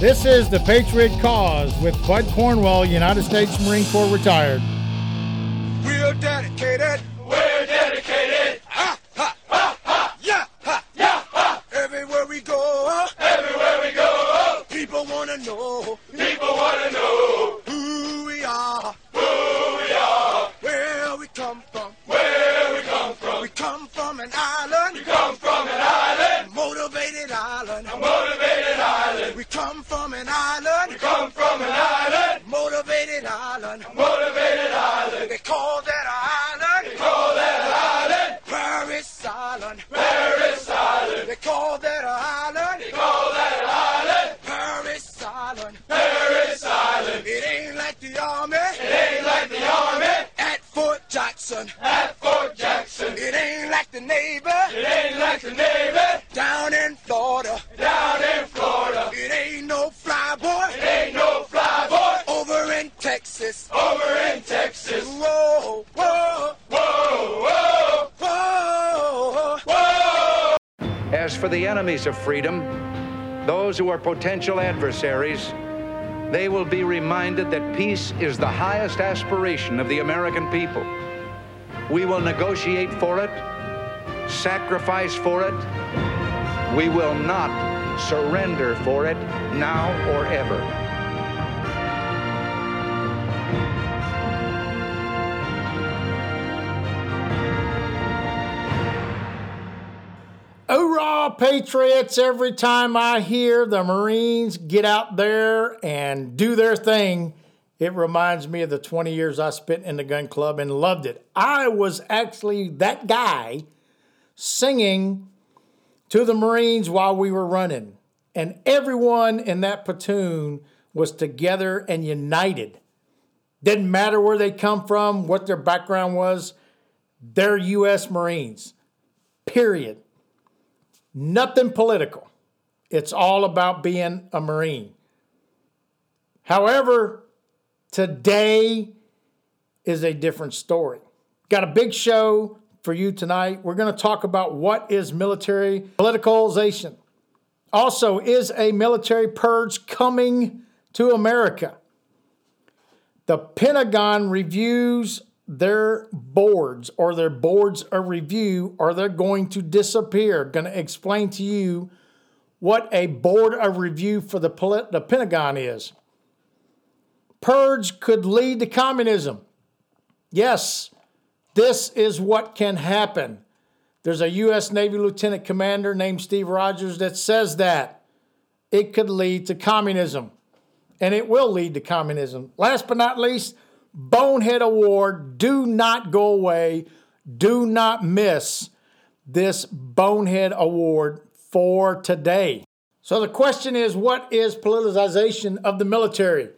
This is the Patriot Cause with Bud Cornwell, United States Marine Corps retired. As for the enemies of freedom, those who are potential adversaries, they will be reminded that peace is the highest aspiration of the American people. We will negotiate for it, sacrifice for it. We will not surrender for it now or ever. Patriots! Every time I hear the Marines get out there and do their thing, it reminds me of the 20 years I spent in the gun club and loved it. I was actually that guy singing to the Marines while we were running, and everyone in that platoon was together and united. Didn't matter where they come from, what their background was, they're U.S. Marines, period. Nothing political. It's all about being a Marine. However, today is a different story. Got a big show for you tonight. We're going to talk about what is military politicalization. Also, is a military purge coming to America? The Pentagon reviews their boards or their boards of review or they're going to disappear. Going to explain to you what a board of review for the, the Pentagon is. Purge could lead to communism. Yes, this is what can happen. There's a U.S. Navy lieutenant commander named Steve Rogers that says that it could lead to communism, and it will lead to communism. Last but not least, Bonehead Award. Do not go away. Do not miss this Bonehead Award for today. So the question is what is politicization of the military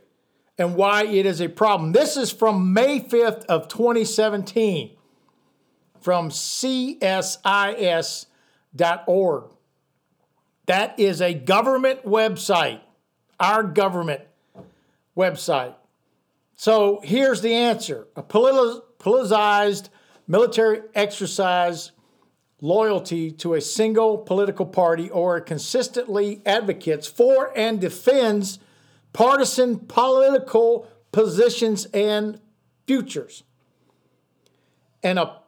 and why it is a problem? This is from May 5th of 2017 from csis.org. That is a government website, our government website. So here's the answer a politicized military exercise loyalty to a single political party or consistently advocates for and defends partisan political positions and futures. And a,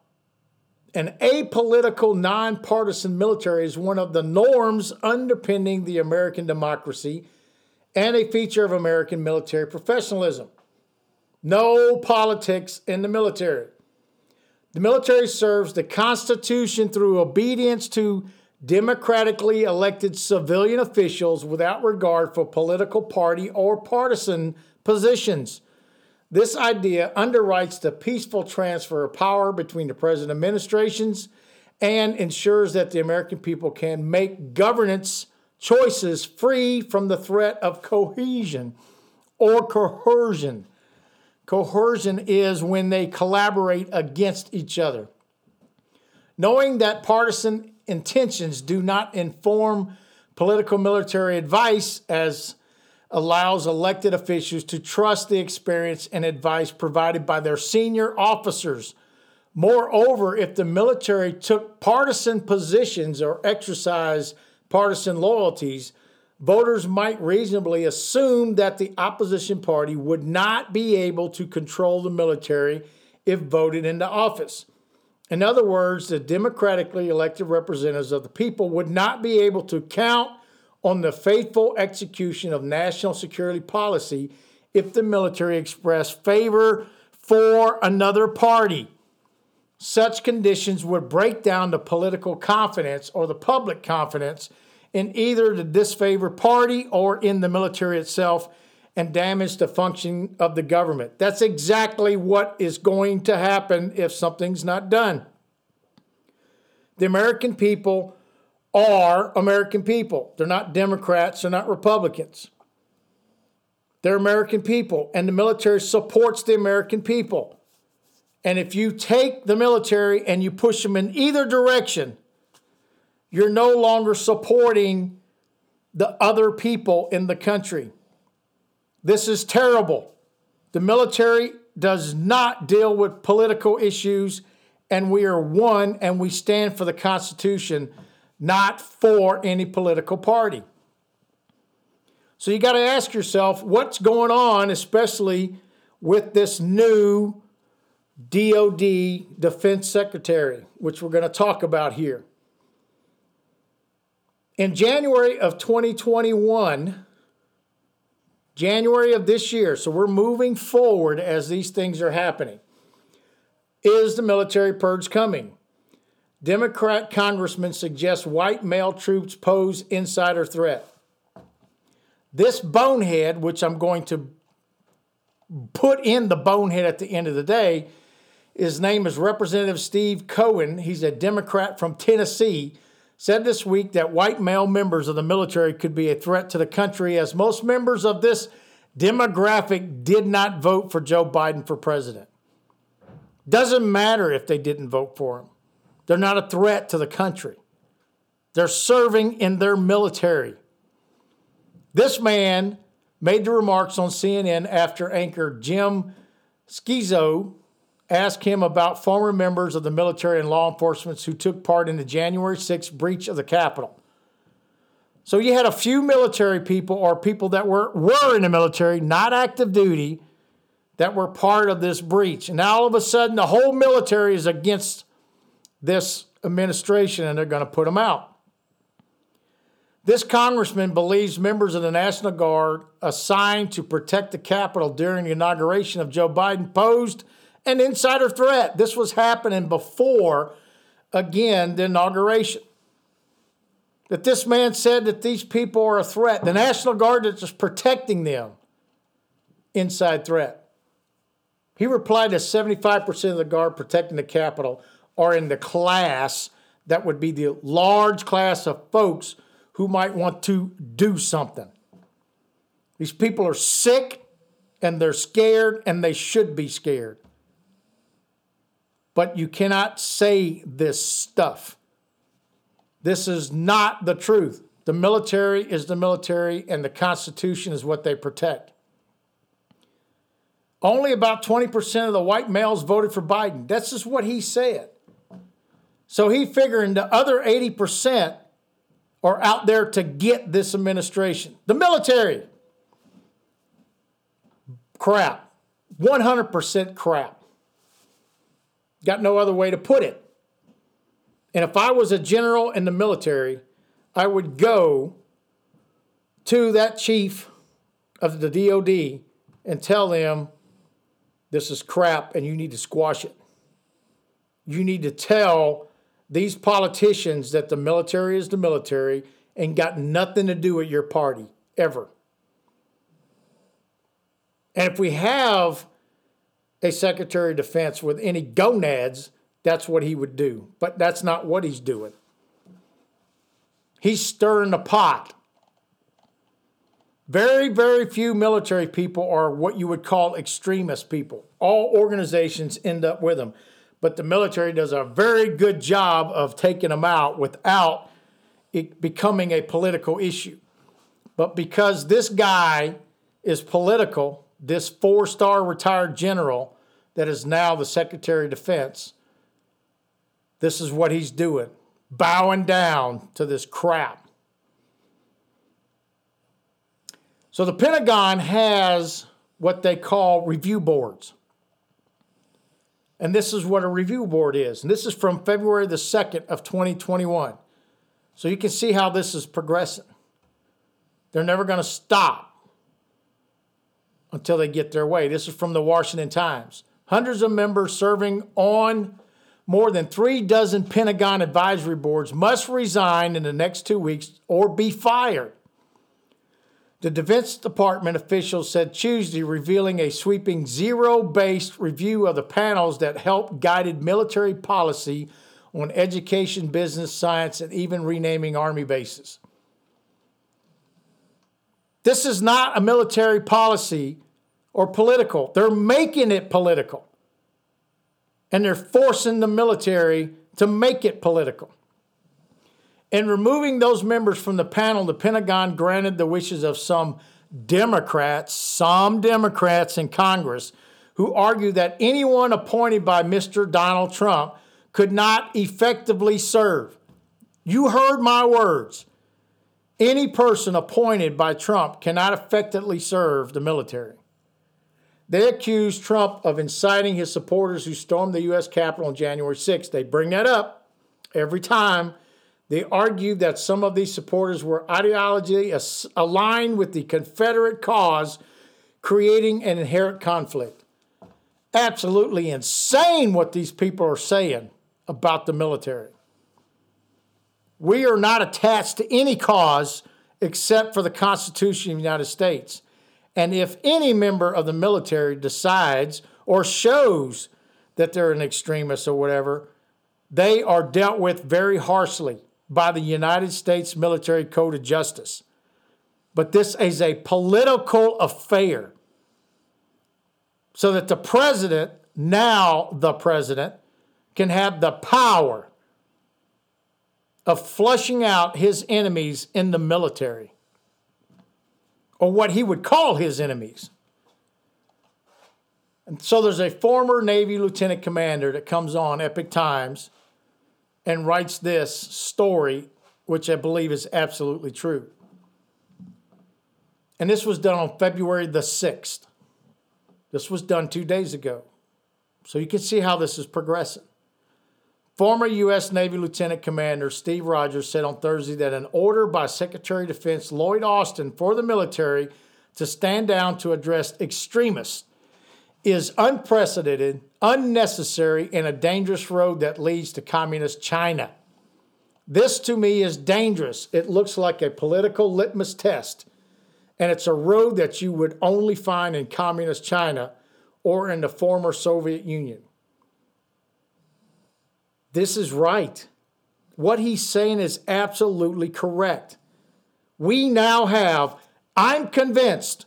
an apolitical, nonpartisan military is one of the norms underpinning the American democracy and a feature of American military professionalism. No politics in the military. The military serves the Constitution through obedience to democratically elected civilian officials without regard for political party or partisan positions. This idea underwrites the peaceful transfer of power between the president administrations and ensures that the American people can make governance choices free from the threat of cohesion or coercion. Coercion is when they collaborate against each other. Knowing that partisan intentions do not inform political military advice, as allows elected officials to trust the experience and advice provided by their senior officers. Moreover, if the military took partisan positions or exercised partisan loyalties, voters might reasonably assume that the opposition party would not be able to control the military if voted into office. In other words, the democratically elected representatives of the people would not be able to count on the faithful execution of national security policy if the military expressed favor for another party. Such conditions would break down the political confidence or the public confidence in either the disfavored party or in the military itself and damage the function of the government. That's exactly what is going to happen if something's not done. The American people are American people. They're not Democrats, they're not Republicans. They're American people, and the military supports the American people. And if you take the military and you push them in either direction, you're no longer supporting the other people in the country. This is terrible. The military does not deal with political issues, and we are one and we stand for the Constitution, not for any political party. So you got to ask yourself what's going on, especially with this new DOD Defense Secretary, which we're going to talk about here. In January of 2021, January of this year, so we're moving forward as these things are happening. Is the military purge coming? Democrat congressman suggests white male troops pose insider threat. This bonehead, which I'm going to put in the bonehead at the end of the day, his name is Representative Steve Cohen. He's a Democrat from Tennessee said this week that white male members of the military could be a threat to the country as most members of this demographic did not vote for Joe Biden for president. Doesn't matter if they didn't vote for him, they're not a threat to the country. They're serving in their military. This man made the remarks on CNN after anchor Jim Sciutto ask him about former members of the military and law enforcement who took part in the January 6th breach of the Capitol. So you had a few military people or people that were, were in the military, not active duty, that were part of this breach. And now all of a sudden the whole military is against this administration and they're going to put them out. This congressman believes members of the National Guard assigned to protect the Capitol during the inauguration of Joe Biden posed an insider threat. This was happening before, again, the inauguration. That this man said that these people are a threat. The National Guard is just protecting them. Inside threat. He replied that 75% of the Guard protecting the Capitol are in the class that would be the large class of folks who might want to do something. These people are sick and they're scared and they should be scared but you cannot say this stuff. This is not the truth. The military is the military, and the Constitution is what they protect. Only about 20% of the white males voted for Biden. That's just what he said. So he figuring the other 80% are out there to get this administration. The military. Crap. 100% crap. Got no other way to put it. And if I was a general in the military, I would go to that chief of the DOD and tell them this is crap and you need to squash it. You need to tell these politicians that the military is the military and got nothing to do with your party ever. And if we have a Secretary of Defense with any gonads, that's what he would do. But that's not what he's doing. He's stirring the pot. Very, very few military people are what you would call extremist people. All organizations end up with them. But the military does a very good job of taking them out without it becoming a political issue. But because this guy is political, this four star retired general that is now the Secretary of Defense, This is what he's doing, bowing down to this crap. So the Pentagon has what they call review boards. And this is what a review board is. And this is from February the 2nd of 2021. So you can see how this is progressing. They're never going to stop until they get their way. This is from the Washington Times. Hundreds of members serving on more than three dozen Pentagon advisory boards must resign in the next two weeks or be fired. The Defense Department officials said Tuesday, revealing a sweeping zero based review of the panels that helped guided military policy on education, business, science, and even renaming Army bases. This is not a military policy or political. They're making it political. And they're forcing the military to make it political. In removing those members from the panel, the Pentagon granted the wishes of some Democrats, some Democrats in Congress, who argued that anyone appointed by Mr. Donald Trump could not effectively serve. You heard my words. Any person appointed by Trump cannot effectively serve the military. They accuse Trump of inciting his supporters who stormed the U.S. Capitol on January 6th. They bring that up every time they argued that some of these supporters were ideologically aligned with the Confederate cause, creating an inherent conflict. Absolutely insane what these people are saying about the military. We are not attached to any cause except for the Constitution of the United States. And if any member of the military decides or shows that they're an extremist or whatever, they are dealt with very harshly by the United States Military Code of Justice. But this is a political affair. So that the president, now the president, can have the power of flushing out his enemies in the military, or what he would call his enemies. And so there's a former Navy lieutenant commander that comes on Epoch Times and writes this story, which I believe is absolutely true. And this was done on February the 6th. This was done two days ago. So you can see how this is progressing. Former U.S. Navy Lieutenant Commander Steve Rogers said on Thursday that an order by Secretary of Defense Lloyd Austin for the military to stand down to address extremists is unprecedented, unnecessary, and a dangerous road that leads to communist China. This to me is dangerous. It looks like a political litmus test, and it's a road that you would only find in communist China or in the former Soviet Union. This is right. What he's saying is absolutely correct. We now have, I'm convinced,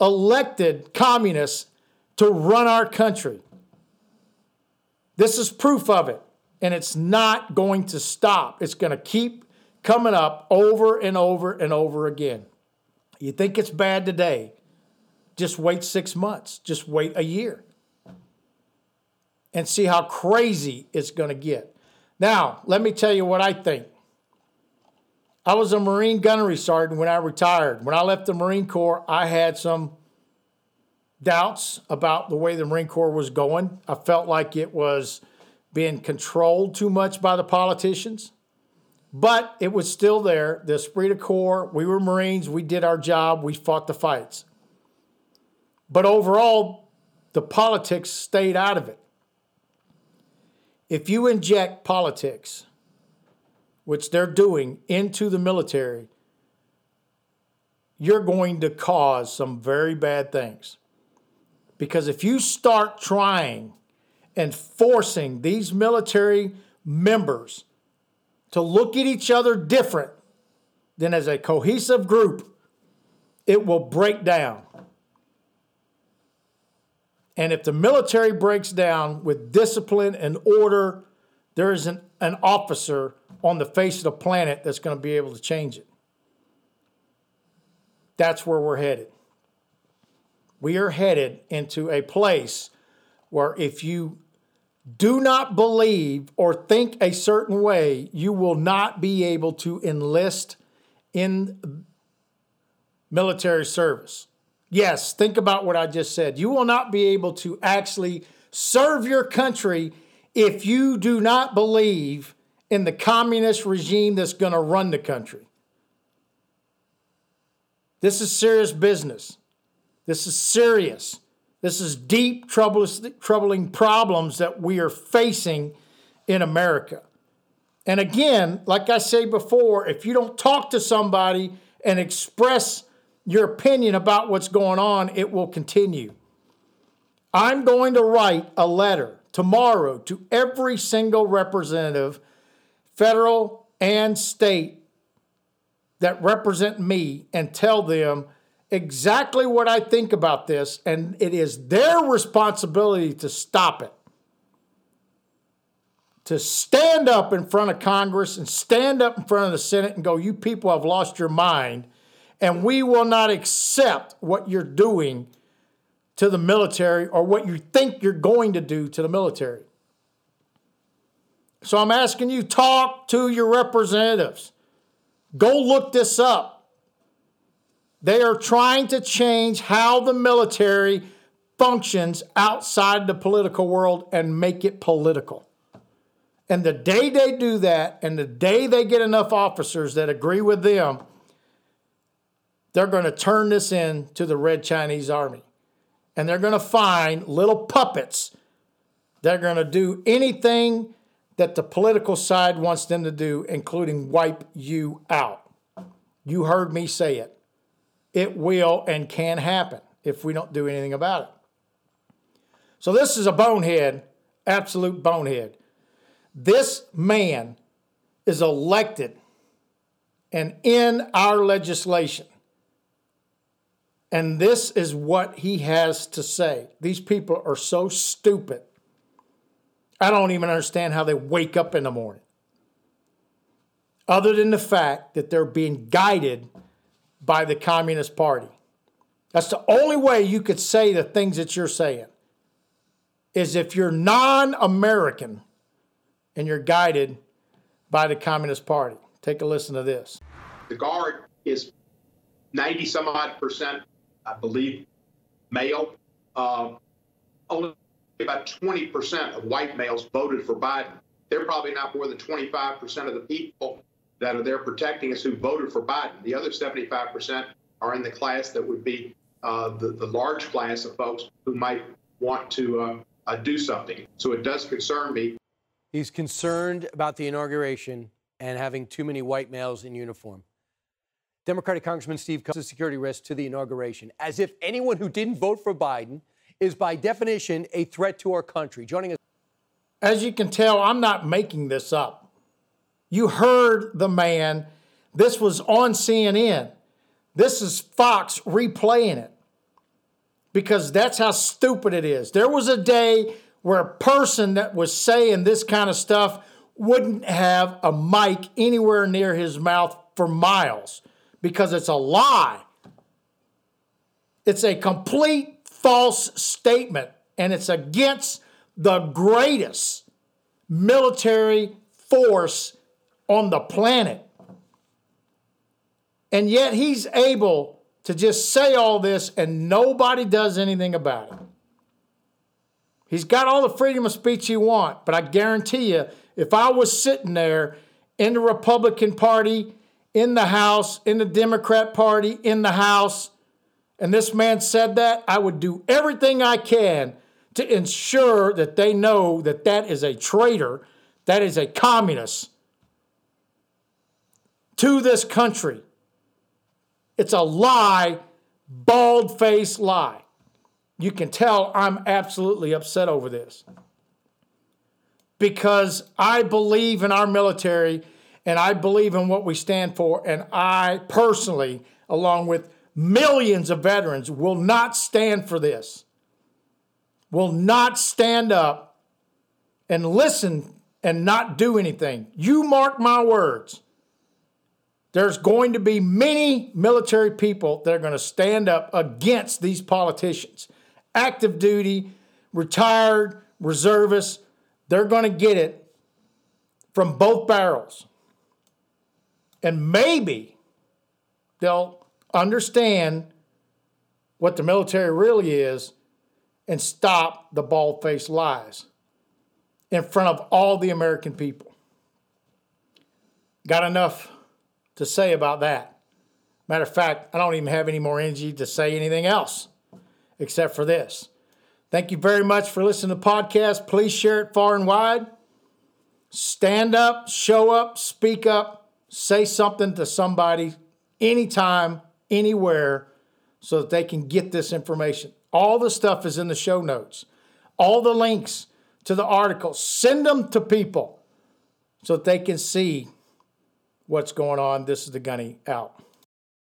elected communists to run our country. This is proof of it. And it's not going to stop. It's going to keep coming up over and over and over again. You think it's bad today? Just wait six months, just wait a year and see how crazy it's going to get. Now, let me tell you what I think. I was a Marine gunnery sergeant when I retired. When I left the Marine Corps, I had some doubts about the way the Marine Corps was going. I felt like it was being controlled too much by the politicians, but it was still there. The esprit de corps, we were Marines, we did our job, we fought the fights. But overall, the politics stayed out of it. If you inject politics, which they're doing, into the military, you're going to cause some very bad things. Because if you start trying and forcing these military members to look at each other different than as a cohesive group, it will break down. And if the military breaks down with discipline and order, there isn't an officer on the face of the planet that's going to be able to change it. That's where we're headed we are headed into a place where if you do not believe or think a certain way, you will not be able to enlist in military service. Yes, think about what I just said. You will not be able to actually serve your country if you do not believe in the communist regime that's going to run the country. This is serious business. This is serious. This is deep, troubling problems that we are facing in America. And again, like I say before, if you don't talk to somebody and express your opinion about what's going on, it will continue. I'm going to write a letter tomorrow to every single representative, federal and state, that represent me and tell them exactly what I think about this, and it is their responsibility to stop it. To stand up in front of Congress and stand up in front of the Senate and go, You people have lost your mind, and we will not accept what you're doing to the military or what you think you're going to do to the military. So I'm asking you, talk to your representatives. Go look this up. They are trying to change how the military functions outside the political world and make it political. And the day they do that, and the day they get enough officers that agree with them, they're going to turn this in to the Red Chinese Army. And they're going to find little puppets that are going to do anything that the political side wants them to do, including wipe you out. You heard me say it it will and can happen if we don't do anything about it. So, this is a bonehead, absolute bonehead. This man is elected and in our legislation. And this is what he has to say. These people are so stupid. I don't even understand how they wake up in the morning. Other than the fact that they're being guided by the Communist Party. That's the only way you could say the things that you're saying. Is if you're non American and you're guided by the Communist Party. Take a listen to this. The Guard is 90 some odd percent, I believe, male. Uh, only about 20% of white males voted for Biden. They're probably not more than 25% of the people that are there protecting us who voted for Biden. The other 75% are in the class that would be uh, the, the large class of folks who might want to uh, uh, do something. So it does concern me. He's concerned about the inauguration and having too many white males in uniform. Democratic Congressman Steve Cohen, security risk to the inauguration, as if anyone who didn't vote for Biden is by definition a threat to our country. Joining us. As you can tell, I'm not making this up. You heard the man. This was on CNN. This is Fox replaying it because that's how stupid it is. There was a day where a person that was saying this kind of stuff wouldn't have a mic anywhere near his mouth for miles because it's a lie. It's a complete false statement and it's against the greatest military force on the planet. And yet he's able to just say all this and nobody does anything about it. He's got all the freedom of speech he wants, but I guarantee you, if I was sitting there in the Republican Party, in the House, in the Democrat Party, in the House, and this man said that, I would do everything I can to ensure that they know that that is a traitor, that is a communist, to this country. It's a lie, bald faced lie. You can tell I'm absolutely upset over this because I believe in our military and I believe in what we stand for. And I personally, along with millions of veterans, will not stand for this, will not stand up and listen and not do anything. You mark my words there's going to be many military people that are going to stand up against these politicians active duty, retired, reservists, they're going to get it from both barrels. And maybe they'll understand what the military really is and stop the bald faced lies in front of all the American people. Got enough to say about that. Matter of fact, I don't even have any more energy to say anything else except for this. Thank you very much for listening to the podcast. Please share it far and wide. Stand up, show up, speak up, say something to somebody anytime, anywhere, so that they can get this information. All the stuff is in the show notes. All the links to the articles, send them to people so that they can see what's going on. This is the Gunny out.